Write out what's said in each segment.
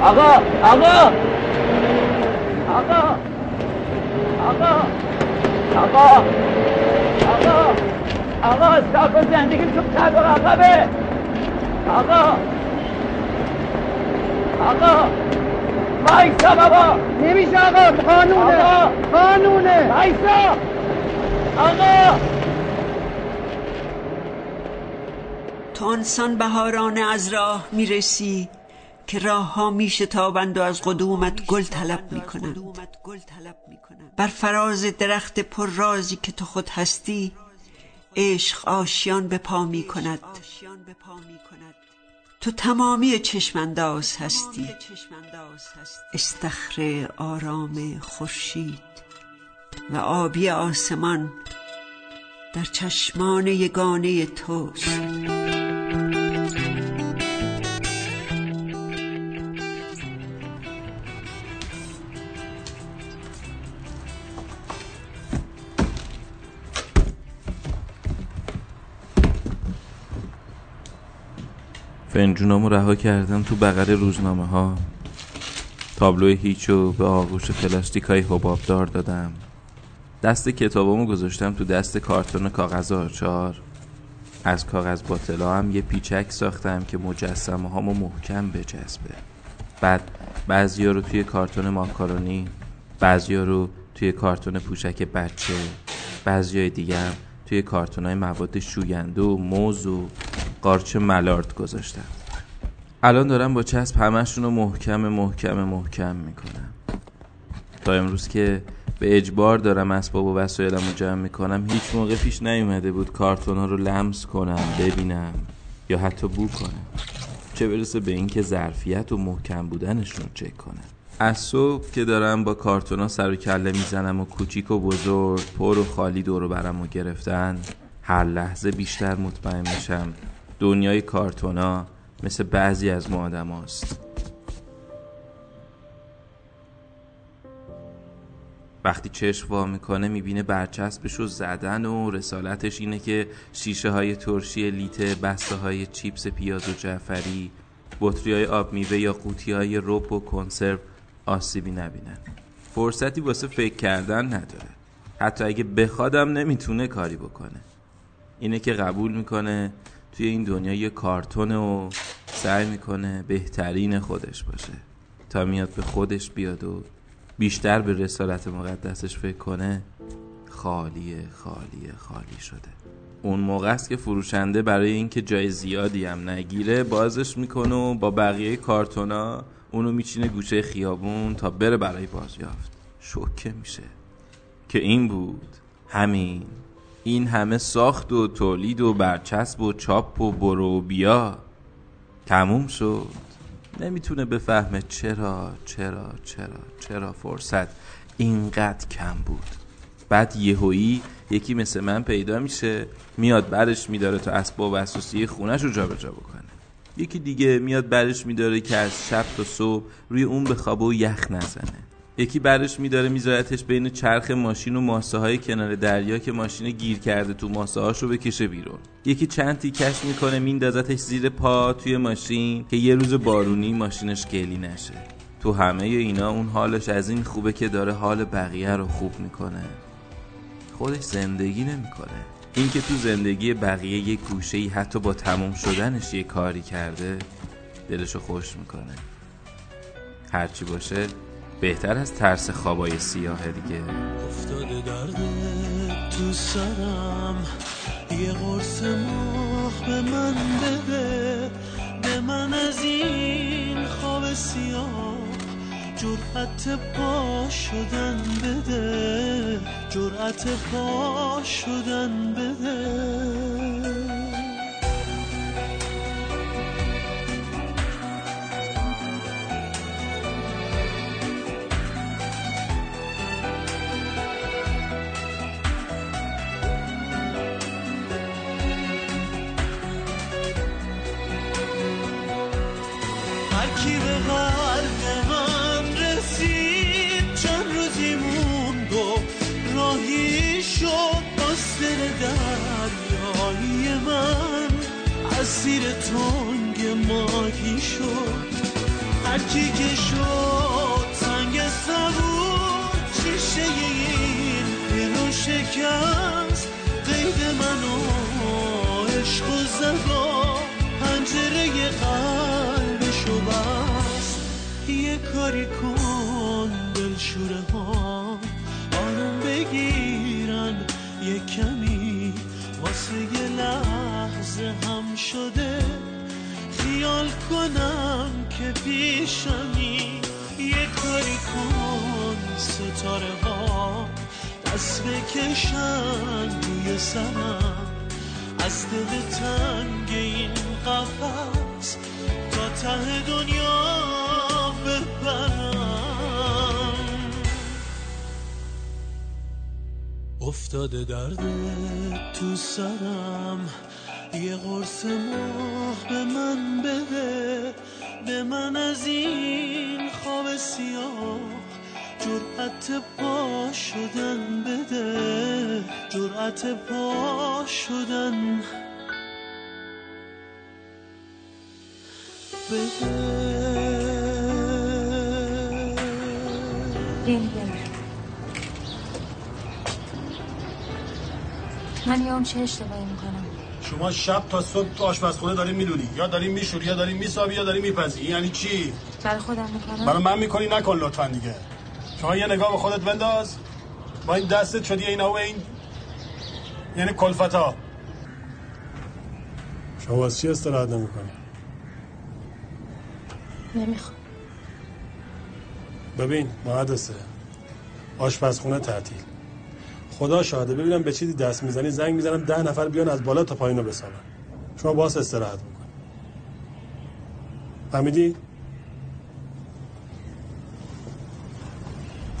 آقا آقا. آقا. آقا. آقا. آقا. آقا استاپ زندگی تو تب عقبه آقا. آقا. وایسا بابا. نمیشه آقا قانونه. آقا. قانونه. وایسا. آقا. تو آنسان بهارانه از راه می‌رسی که راه ها میشتابند و از قدومت گل طلب می‌کنند. بر فراز درخت پر رازی که تو خود هستی عشق آشیان به پا می کند تو تمامی چشمانداز هستی. استخر آرام خورشید و آبی آسمان در چشمان یگانه توست. فنجونامو رها کردم تو بغل روزنامه ها تابلو هیچو به آغوش پلاستیک های حبابدار دادم. دست کتابامو گذاشتم تو دست کارتون کاغذ آچار. از کاغذ باطلا هم یه پیچک ساختم که مجسمه هامو محکم بجذبه بعد بعضیا رو توی کارتون ماکارونی بعضیا رو توی کارتون پوشک بچه بعضیای دیگه هم توی کارتون های مواد شوینده و موز و قارچ ملارد گذاشتم الان دارم با چسب همشون رو محکم محکم محکم می‌کنم. تا امروز که به اجبار دارم اسباب و وسایلم رو جمع می‌کنم هیچ موقع پیش نیومده بود کارتون ها رو لمس کنم ببینم یا حتی بو کنم. چه برسه به اینکه ظرفیت و محکم بودنشون چک کنم. از صبح که دارم با کارتونا سر و کله می‌زنم و کوچیک و بزرگ پر و خالی دور برم و گرفتن هر لحظه بیشتر مطمئن میشم دنیای کارتونا مثل بعضی از ما آدم هست. وقتی چشم وا می‌کنه می‌بینه برچسبش رو زدن و رسالتش اینه که شیشه های ترشی لیته بسته های چیپس پیاز و جعفری بطری های آب میوه یا قوطی های رب و کنسرو آسیبی نبینن. فرصتی واسه فکر کردن نداره. حتی اگه بخوادم نمی‌تونه کاری بکنه. اینه که قبول می‌کنه توی این دنیا یه کارتونه و سعی می‌کنه بهترین خودش باشه. تا میاد به خودش بیاد و بیشتر به رسالت مقدسش فکر کنه خالی خالی خالی شده. اون موقع است که فروشنده برای اینکه جای زیادی هم نگیره بازش می‌کنه و با بقیه کارتونا اونو میچینه گوشه خیابون تا بره برای بازیافت. شوکه میشه. که این بود همین این همه ساخت و تولید و برچسب و چاپ و برو و بیا. تموم شد. نمی‌تونه بفهمه چرا چرا چرا چرا فرصت اینقدر کم بود. بعد یهویی یکی مثل من پیدا میشه میاد برش میداره تا اسباب اساسی خونش رو جابجا بکنه. یکی دیگه میاد برش میداره که از شب تا صبح روی اون بخوابه و یخ نزنه. یکی برش میداره میذارتش بین چرخ ماشین و ماسه های کنار دریا که ماشین گیر کرده تو ماسه هاشو بکشه بیرون. یکی چند تیکش می‌کنه میندازتش زیر پا توی ماشین که یه روز بارونی ماشینش گلی نشه. تو همه اینا اون حالش از این خوبه که داره حال بقیه رو خوب می‌کنه. خودش زندگی نمی‌کنه. این که تو زندگی بقیه یه گوشه ای حتی با تموم شدنش یه کاری کرده دلشو خوش می‌کنه. هرچی باشه بهتر از ترس خوابای سیاه دیگه. افتاده درد تو سرم. یه قرص ماه به من بده. به من از این خواب سیاه جرأت پا شدن بده. جرأت پا شدن بده. تنگ ماهی شد. هر کی که شد سنگ صبور شیشه این دلو شکست. قید منو عشق و زبا. پنجره قلبشو بست یه کاری کن دلشوره ها. آروم بگیرن یه کمی. واسه یه لحظه هم شده. خیال کنم که پیشمی یه کاری کن ستاره ها دست بکشن روی سرم از دل تنگ این قفص تا ته دنیا ببرم. افتاده درد تو سرم. یه قرص ماه به من بده به من از این خواب سیاه جرأت پا شدن بده جرأت پا شدن. بده. من یه چه اشتباهی می‌کنم. شما شب تا صبح تو آشپزخونه داری میلونی یا داری میشوری یا داری میسابی یا داری میپزی. یعنی چی؟ برای خودم می‌کنم. برای من می‌کنی نکن لطفا دیگه. شما یه نگاه به خودت بنداز. با این دستت شدی اینا و این. یعنی کلفتا. شما واسه چی استراحت نمی‌کنی؟ نمی‌خوام. ببین مهندسه آشپزخونه تعطیل. خدا شاهده. ببینم به چیزی دست می‌زنی زنگ می‌زنم ده نفر بیان از بالا تا پایین رو شما باس استراحت بکن فهمیدی؟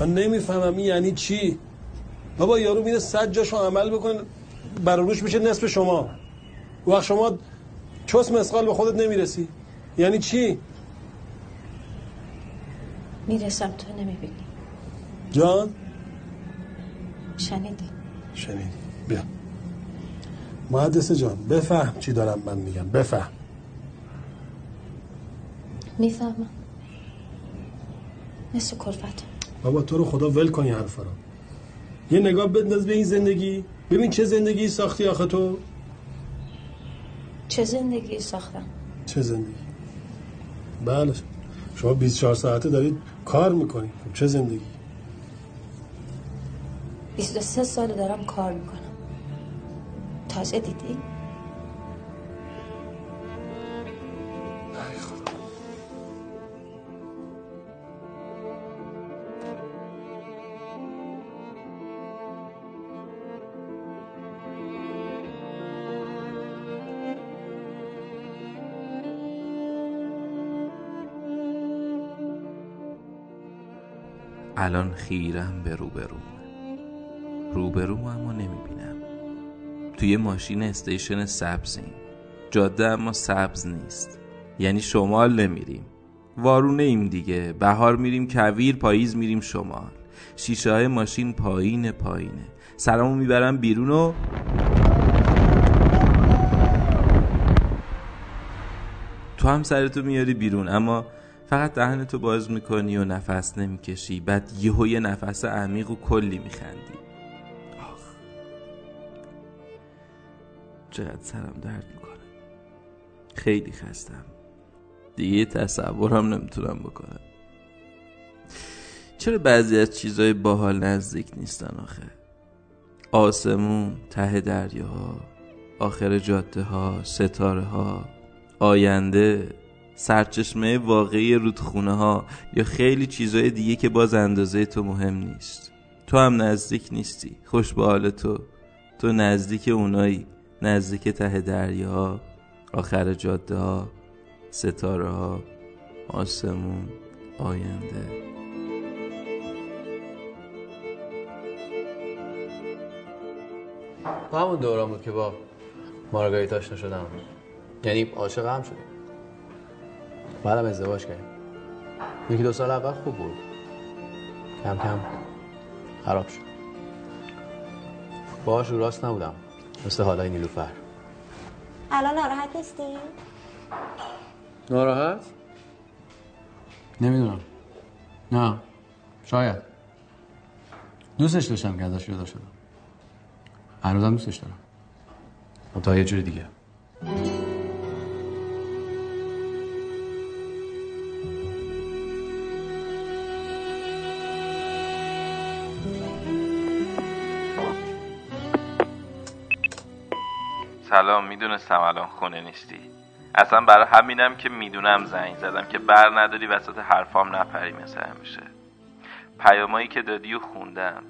من نمی‌فهمم این یعنی چی. بابا یارو میره صد جاشو عمل بکنه براروش میشه نصف شما. وقت شما چوس مسقال به خودت نمی‌رسی. یعنی چی؟ می‌رسم تو نمی‌بینی. جان؟ شنیدی. شنیدی. بیا. مهندس جان بفهم چی دارم من میگم. بفهم. می‌فهمم. مثل کلفت. بابا تو رو خدا ول کن این حرفا رو. یه نگاه بنداز به این زندگی. ببین چه زندگی ساختی آخه تو. چه زندگی ساختم؟ چه زندگی؟ بله. شما 24 ساعته دارید کار می‌کنید. خب چه زندگی؟ 23 سال دارم کار می‌کنم تازه دیدی؟ الان خیرم به روبروم روبروم اما نمی‌بینم. توی ماشین استیشن سبزیم جاده اما سبز نیست. یعنی شمال نمیریم. وارونه ایم دیگه. بهار میریم کویر پاییز میریم شمال. شیشه های ماشین پایین پایینه. سرمو می‌برم بیرون و تو هم سرتو میاری بیرون. اما فقط دهنتو باز می‌کنی و نفس نمی‌کشی. بعد یهو یه نفس عمیق و کلی میخندی. چقدر سرم درد می‌کنه. خیلی خستم. دیگه تصورم نمی‌تونم بکنم. چرا بعضی از چیزای باحال نزدیک نیستن آخه؟ آسمون ته دریاها آخر جاده ها ستاره ها آینده سرچشمه واقعی رودخونه ها یا خیلی چیزای دیگه که باز اندازه تو مهم نیست. تو هم نزدیک نیستی. خوش به حال تو. تو نزدیک اونایی. نزدیک ته دریا آخر جاده ها ستاره ها آسمون آینده. تو همون دوران بود که با مارگاریت آشنا شدم. یعنی عاشق هم شدیم. بعدم ازدواج کردیم. یکی دو سال اول خوب بود. کم کم خراب شد. رو راست نبودم. مثل حالای نیلوفر. الان ناراحت نیستی؟ ناراحت؟ نمی‌دونم. نه. شاید. دوستش داشتم که ازش جدا شدم. هنوزم دوستش دارم. تا یه جور دیگه. سلام می‌دونستم الان خونه نیستی. اصلا برای همینم که می‌دونم زنگ زدم که بر نداری وسط حرفام نپری مثل همیشه. پیامایی که دادی و خوندم.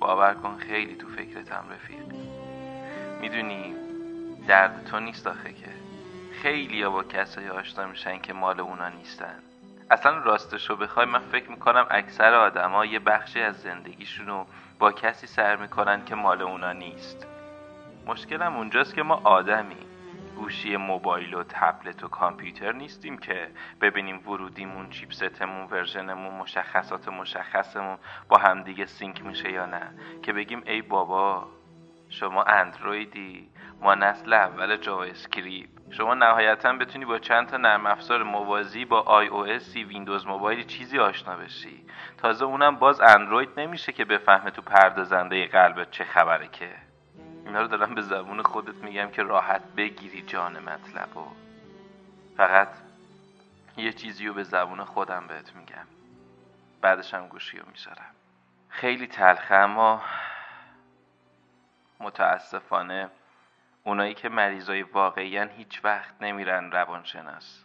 باور کن خیلی تو فکرتم رفیق. می‌دونی درد تو نیست آخه که. خیلی با کسایی آشنا میشن که مال اونا نیستن. اصلا راستشو بخوای من فکر می‌کنم اکثر آدما یه بخشی از زندگیشونو با کسی سر می‌کنن که مال اونا نیست. مشکلم اونجاست که ما آدمی. گوشی موبایل و تبلت و کامپیوتر نیستیم که ببینیم ورودیمون chipset مون version مون مشخصات مشخصمون با همدیگه sync میشه یا نه. که بگیم ای بابا شما اندرویدی ما نسل اول JavaScript شما نهایتا بتونی با چند تا نرم افزار موازی با iOS Windows Mobile چیزی آشنا بشی. تازه اونم باز اندروید نمیشه که بفهمه تو پردازنده قلبت چه خبره که. اینا رو دارم به زبون خودت میگم که راحت بگیری جان مطلب و فقط یه چیزی رو به زبون خودم بهت میگم. بعدش هم گوشی رو می‌ذارم. خیلی تلخه اما متاسفانه اونایی که مریضای واقعی هیچ وقت نمیرن روانشناس.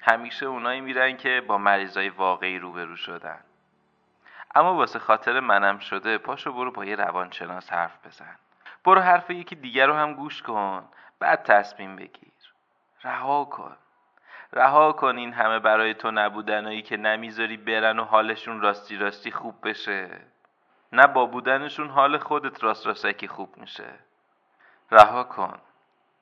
همیشه اونایی میرن که با مریضای واقعی روبرو شدن. اما واسه خاطر منم شده پاشو برو با یه روانشناس حرف بزن. برو حرف یکی دیگر رو هم گوش کن. بعد تصمیم بگیر. رها کن. رها کن این همه برای تو نبودنایی که نمی‌ذاری برن و حالشون راستی راستی خوب بشه. نه با بودنشون حال خودت راست راستکی خوب میشه. رها کن.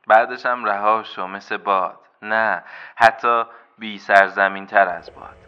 بعدش هم رها شو مثل باد. نه حتی بی سرزمین تر از باد.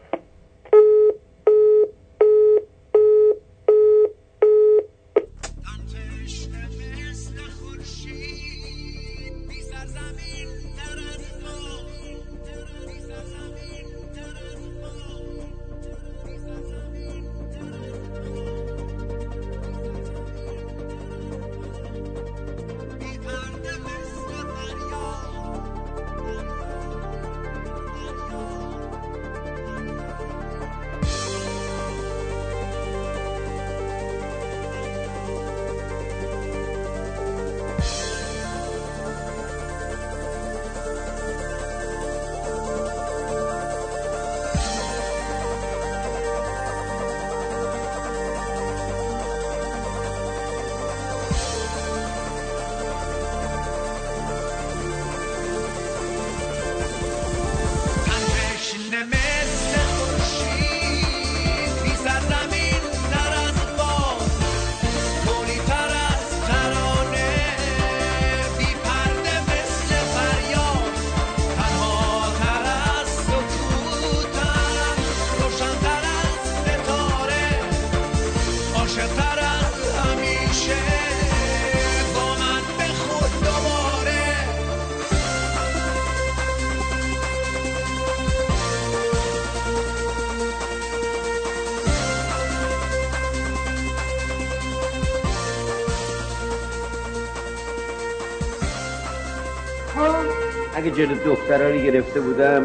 جلو دخترها رو گرفته بودم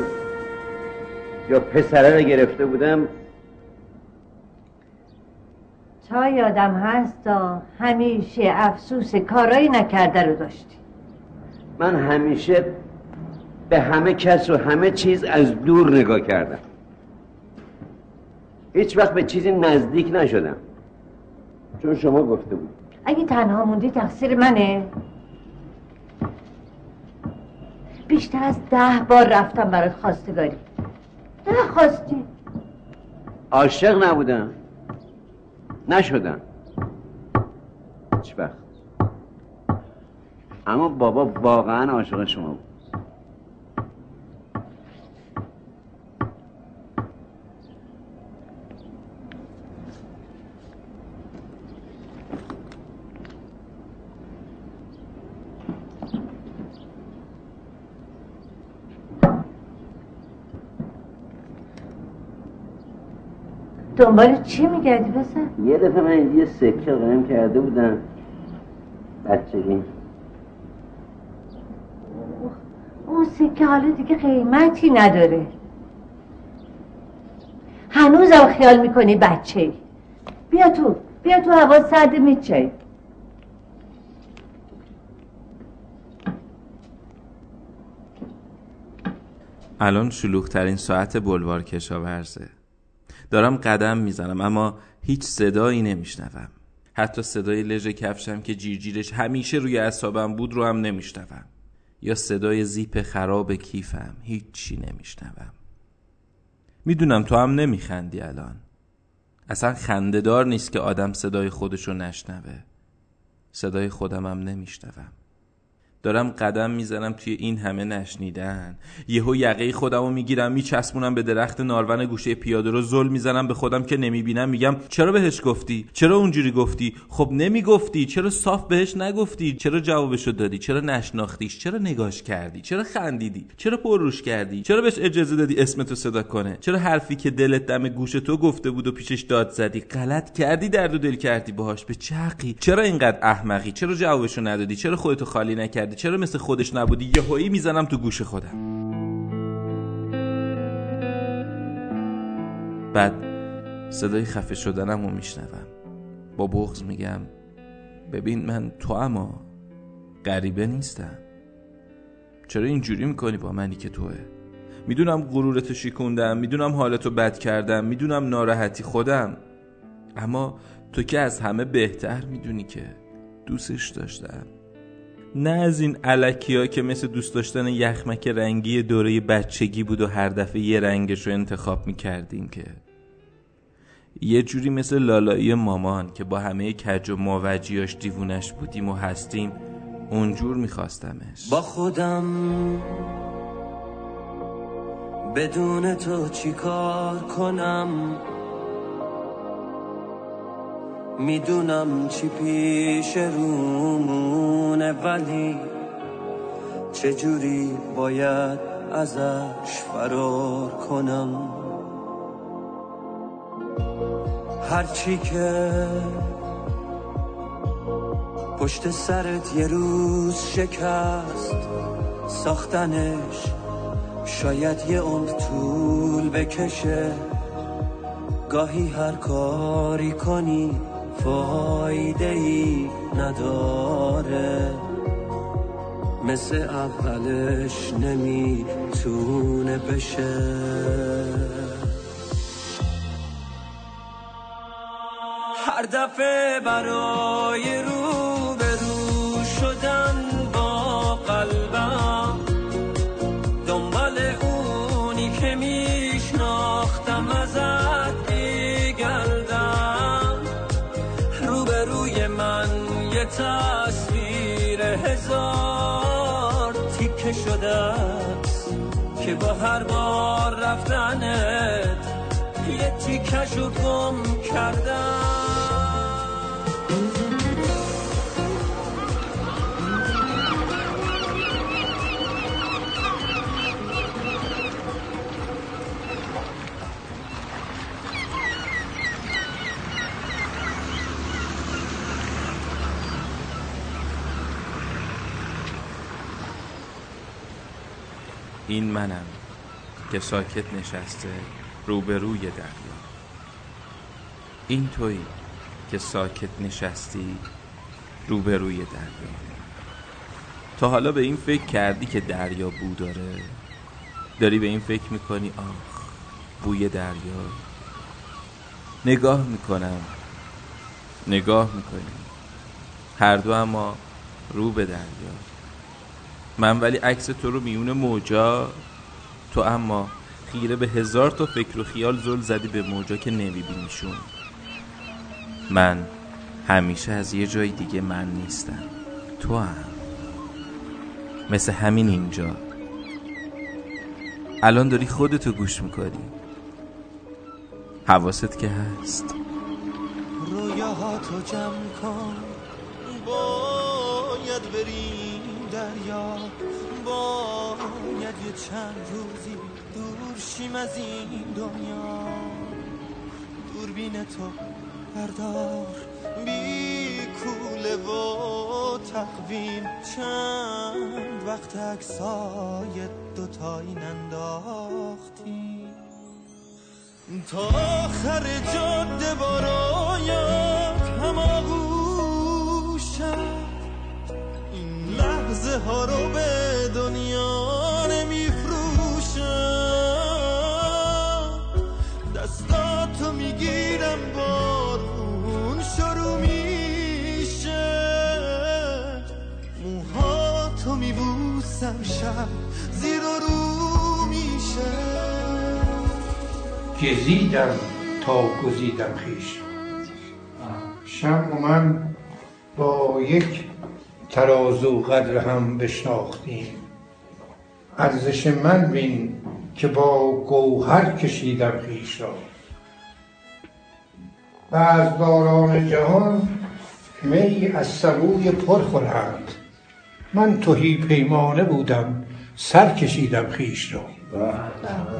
یا پسره رو گرفته بودم تا یادم هست تا همیشه افسوس کارایی نکرده رو داشتی. من همیشه به همه کس و همه چیز از دور نگاه کردم. هیچ وقت به چیزی نزدیک نشدم. چون شما گفته بود. اگه تنها موندی تقصیر منه. بیشتر از ده بار رفتم برات خواستگاری. نخواستی. عاشق نبودم. نشدم. هیچ وقت. اما بابا واقعا عاشق شما بود. دنبال چی میگردی بسن؟ یه دفعه من یه سکه قایم کرده بودم. بچگی. اون سکه حالا دیگه قیمتی نداره. هنوزم خیال می‌کنی بچه بیا تو بیا تو هوا سرد میچه. الان شلوغترین ساعت بلوار کشاورزه. دارم قدم می‌زنم اما هیچ صدایی نمیشنوم. حتی صدای لژ کفشم که جیرجیرش همیشه روی اعصابم بود رو هم نمیشنوم. یا صدای زیپ خراب کیفم هیچی نمیشنوم. می‌دونم تو هم نمیخندی الان. اصلا خندهدار نیست که آدم صدای خودشو نشنوه. صدای هم نمیشنوم. دارم قدم می‌زنم توی این همه نشنیدن. یهو یقه خودم رو می‌گیرم میچسبونم به درخت نارون گوشه پیاده رو زل می‌زنم به خودم که نمی‌بینم. میگم چرا بهش گفتی؟ چرا اونجوری گفتی؟ خب نمی‌گفتی. چرا صاف بهش نگفتی؟ چرا جوابشو دادی؟ چرا نشناختیش؟ چرا نگاش کردی؟ چرا خندیدی؟ چرا پرروش کردی؟ چرا بهش اجازه دادی اسمتو صدا کنه؟ چرا حرفی که دلت دم گوش تو گفته بود و پیشش داد زدی؟ غلط کردی درد دل کردی باهاش. به چقی چرا اینقدر احمقی؟ چرا جوابشو ندادی؟ چرا خودتو خالی نکردی؟ چرا مثل خودش نبودی؟ یهویی می‌زنم تو گوش خودم. بعد صدای خفه شدنم رو میشنوم. با بغز میگم ببین من تو اما غریبه نیستم. چرا اینجوری می‌کنی با منی که توه؟ می‌دونم غرورتو شیکوندم می‌دونم حالتو بد کردم می‌دونم ناراحتی خودم. اما تو که از همه بهتر می‌دونی که دوستش داشتم. نه از این علکی ها که مثل دوست داشتن یخمک رنگی دوره بچگی بود و هر دفعه یه رنگش رو انتخاب می‌کردیم که. یه جوری مثل لالایی مامان که با همه کج و ماوجیاش دیوونش بودیم و هستیم اونجور میخواستمش. با خودم بدون تو چی کار کنم؟ می‌دونم چی پیش رومونه ولی چجوری باید ازش فرار کنم؟ هرچی که پشت سرت یه روز شکست ساختنش شاید یه عمر طول بکشه. گاهی هر کاری کنی فایده ای نداره. مثل اولش نمی‌تونه بشه. هر دفعه برای رو به رو تصویر هزار تیکه شده است که با هر بار رفتنت یه تیکشو گم کردم این منم که ساکت نشسته روبروی دریا. این تویی که ساکت نشستی روبروی دریا. تا حالا به این فکر کردی که دریا بو داره؟ داری به این فکر می‌کنی آخ بوی دریا؟ نگاه می‌کنم نگاه می‌کنی. هر دو اما رو به دریا. من ولی عکس تو رو میون موجا. تو اما خیره به هزار تا فکر و خیال زل زدی به موجا که نمیبینیشون. من همیشه از یه جای دیگه من نیستم. تو هم. مثل همین اینجا. الان داری خودتو گوش می‌کنی. حواست که هست. رویاهاتو جمع کن. باید بریم. دریا. باید یه چند روزی دور شیم از این دنیا. دور دوربین تو بردار. بی کوله و تقویم. چند وقت عکسای دوتایی ننداختیم. تا آخر جاده بارایت هماغوش شد این لحظه ها رو به دنیا نمیفروشم. دستاتو می‌گیرم بارون شروع میشه. موهاتو میبوسم شب زیر و رو میشه. گزیدم تا گزیدم خیش. شم و من با یک ترازو قدر هم بشناختیم. ارزش من بین که با گوهر کشیدم خیش را. و از باران جهان می از سبوی پر خورند. من توهی پیمانه بودم سر کشیدم خیش را.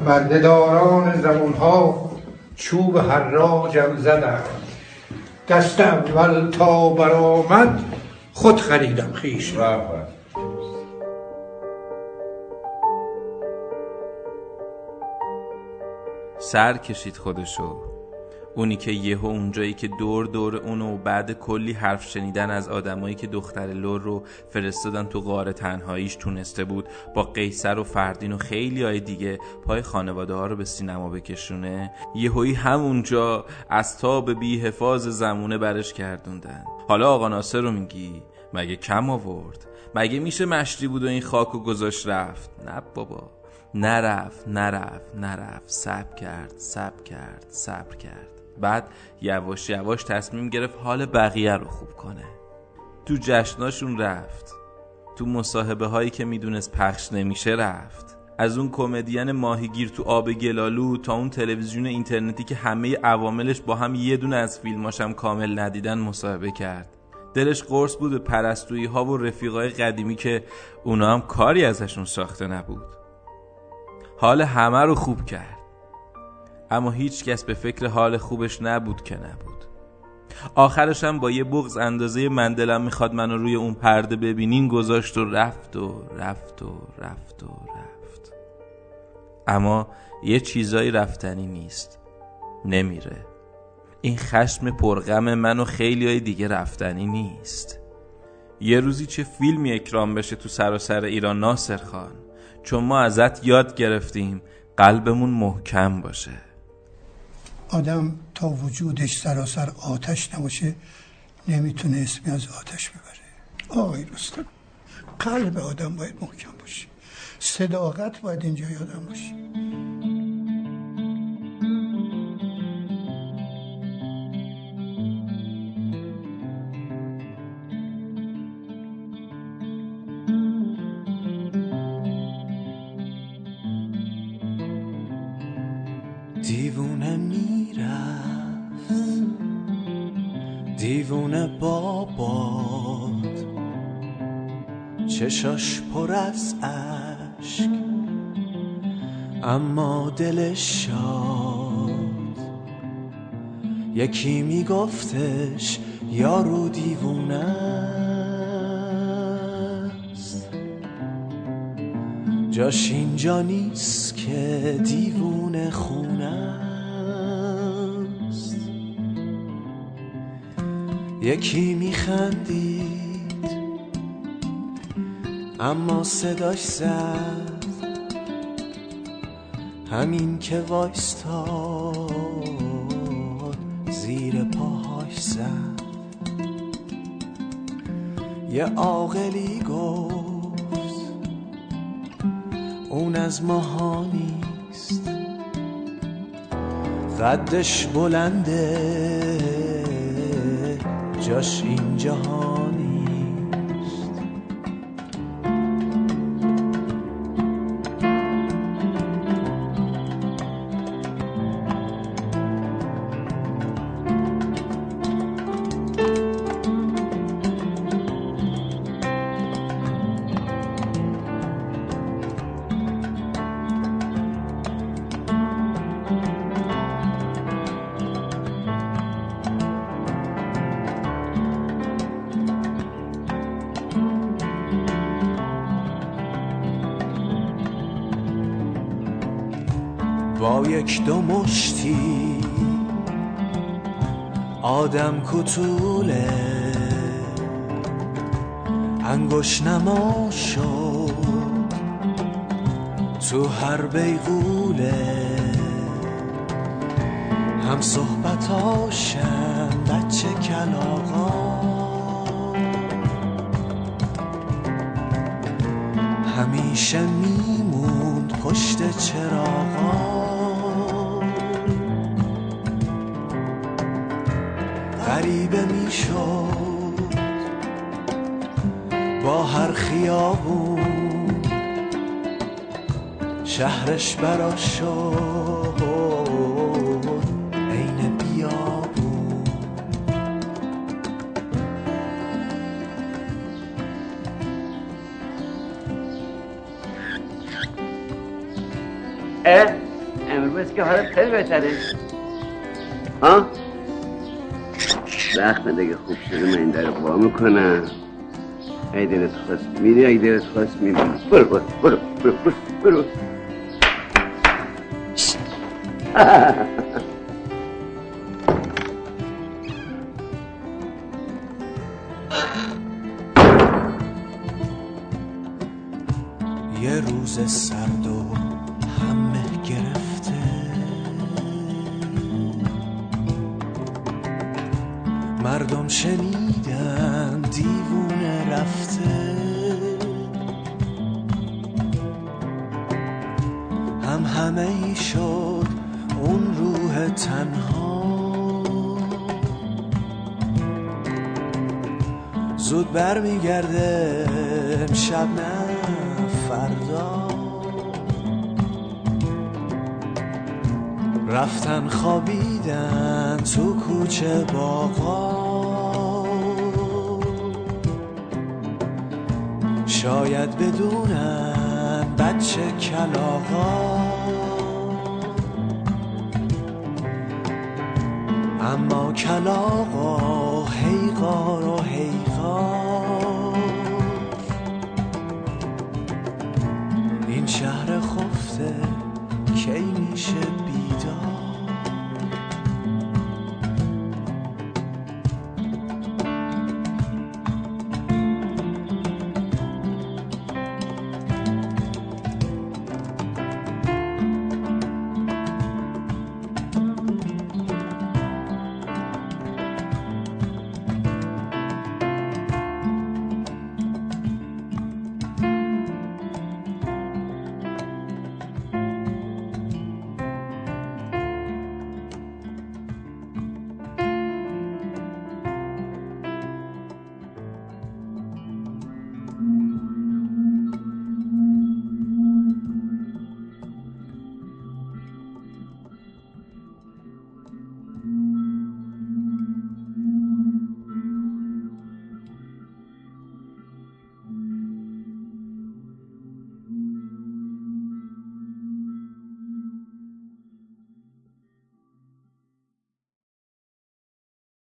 بردهداران زمانها چوب حراجم زدند. دست اول تا برآمد خود خریدم خیش. را سر کشید خودشو. اونی که یهو اونجایی که دور دور اونو و بعد کلی حرف شنیدن از آدمایی که دختر لور رو فرستادن تو غار تنهاییش تونسته بود با قیصر و فردین و خیلی های دیگه پای خانواده ها رو به سینما بکشونه. یهویی همونجا از تاب بی حفاظ زمونه برش کردوندن حالا آقا ناصر رو میگی؟ مگه کم آورد؟ مگه میشه مشتی بود و این خاک و گذاشت رفت؟ نه بابا. نرفت نرفت نرفت. صبر کرد صبر کرد صبر کرد. بعد یواش یواش تصمیم گرفت حال بقیه رو خوب کنه. تو جشناشون رفت. تو مصاحبه هایی که می‌دونست پخش نمیشه رفت. از اون کمدین ماهیگیر تو آب گلالو تا اون تلویزیون اینترنتی که همه عواملش با هم یه دونه از فیلماشم کامل ندیدن مصاحبه کرد. دلش قرص بود به پرستویی ها و رفیقای قدیمی که اونا هم کاری ازشون ساخته نبود. حال همه رو خوب کرد. اما هیچ کس به فکر حال خوبش نبود که نبود. آخرش هم با یه بغز اندازه من دلم می‌خواد منو روی اون پرده ببینین گذاشت و رفت و رفت و رفت و رفت. اما یه چیزایی رفتنی نیست. نمیره. این خشم پرغم من و خیلی های دیگه رفتنی نیست. یه روزی چه فیلمی اکرام بشه تو سراسر ایران ناصر خان. چون ما ازت یاد گرفتیم قلبمون محکم باشه. آدم تا وجودش سراسر آتش نباشه نمی‌تونه اسمی از آتش ببره. آقای رستم قلب آدم باید محکم باشه. صداقت باید اینجا یادم باشه. دیوونه می‌رفت. دیوونه باباد چشاش پر از اشک. اما دلش شاد. یکی میگفتش یارو دیوونه جاش اینجا نیست که دیوونه خونه یکی میخندید اما صداش زد. همین که وایستاد زیر پاهاش زد. یه عاقلی گفت اون از ماها نیست. قدش بلنده. جاش این جهانی با یک دو مشتی. آدم کتوله. انگوش نما شد تو هر بیغوله. هم صحبتاشم بچه کلاغا. همیشه میموند پشت چراغا. غریبه می‌شد. با هر خیابون شهرش برا شد. عین بیابون. امروز که حالت خیلی بهتره. ها؟ وقت دیگه خوب شده من این در وا می‌کنم. اگه دلت خواست میری اگه دلت خواست میری برو برو برو برو برو, تنها. زود برمیگرده امشب نه فردا. رفتن خوابیدن تو کوچه باغا. شاید بدونن بچه کلاغا. اما کلاغا هیغار و هیغار این شهر خفته کی میشه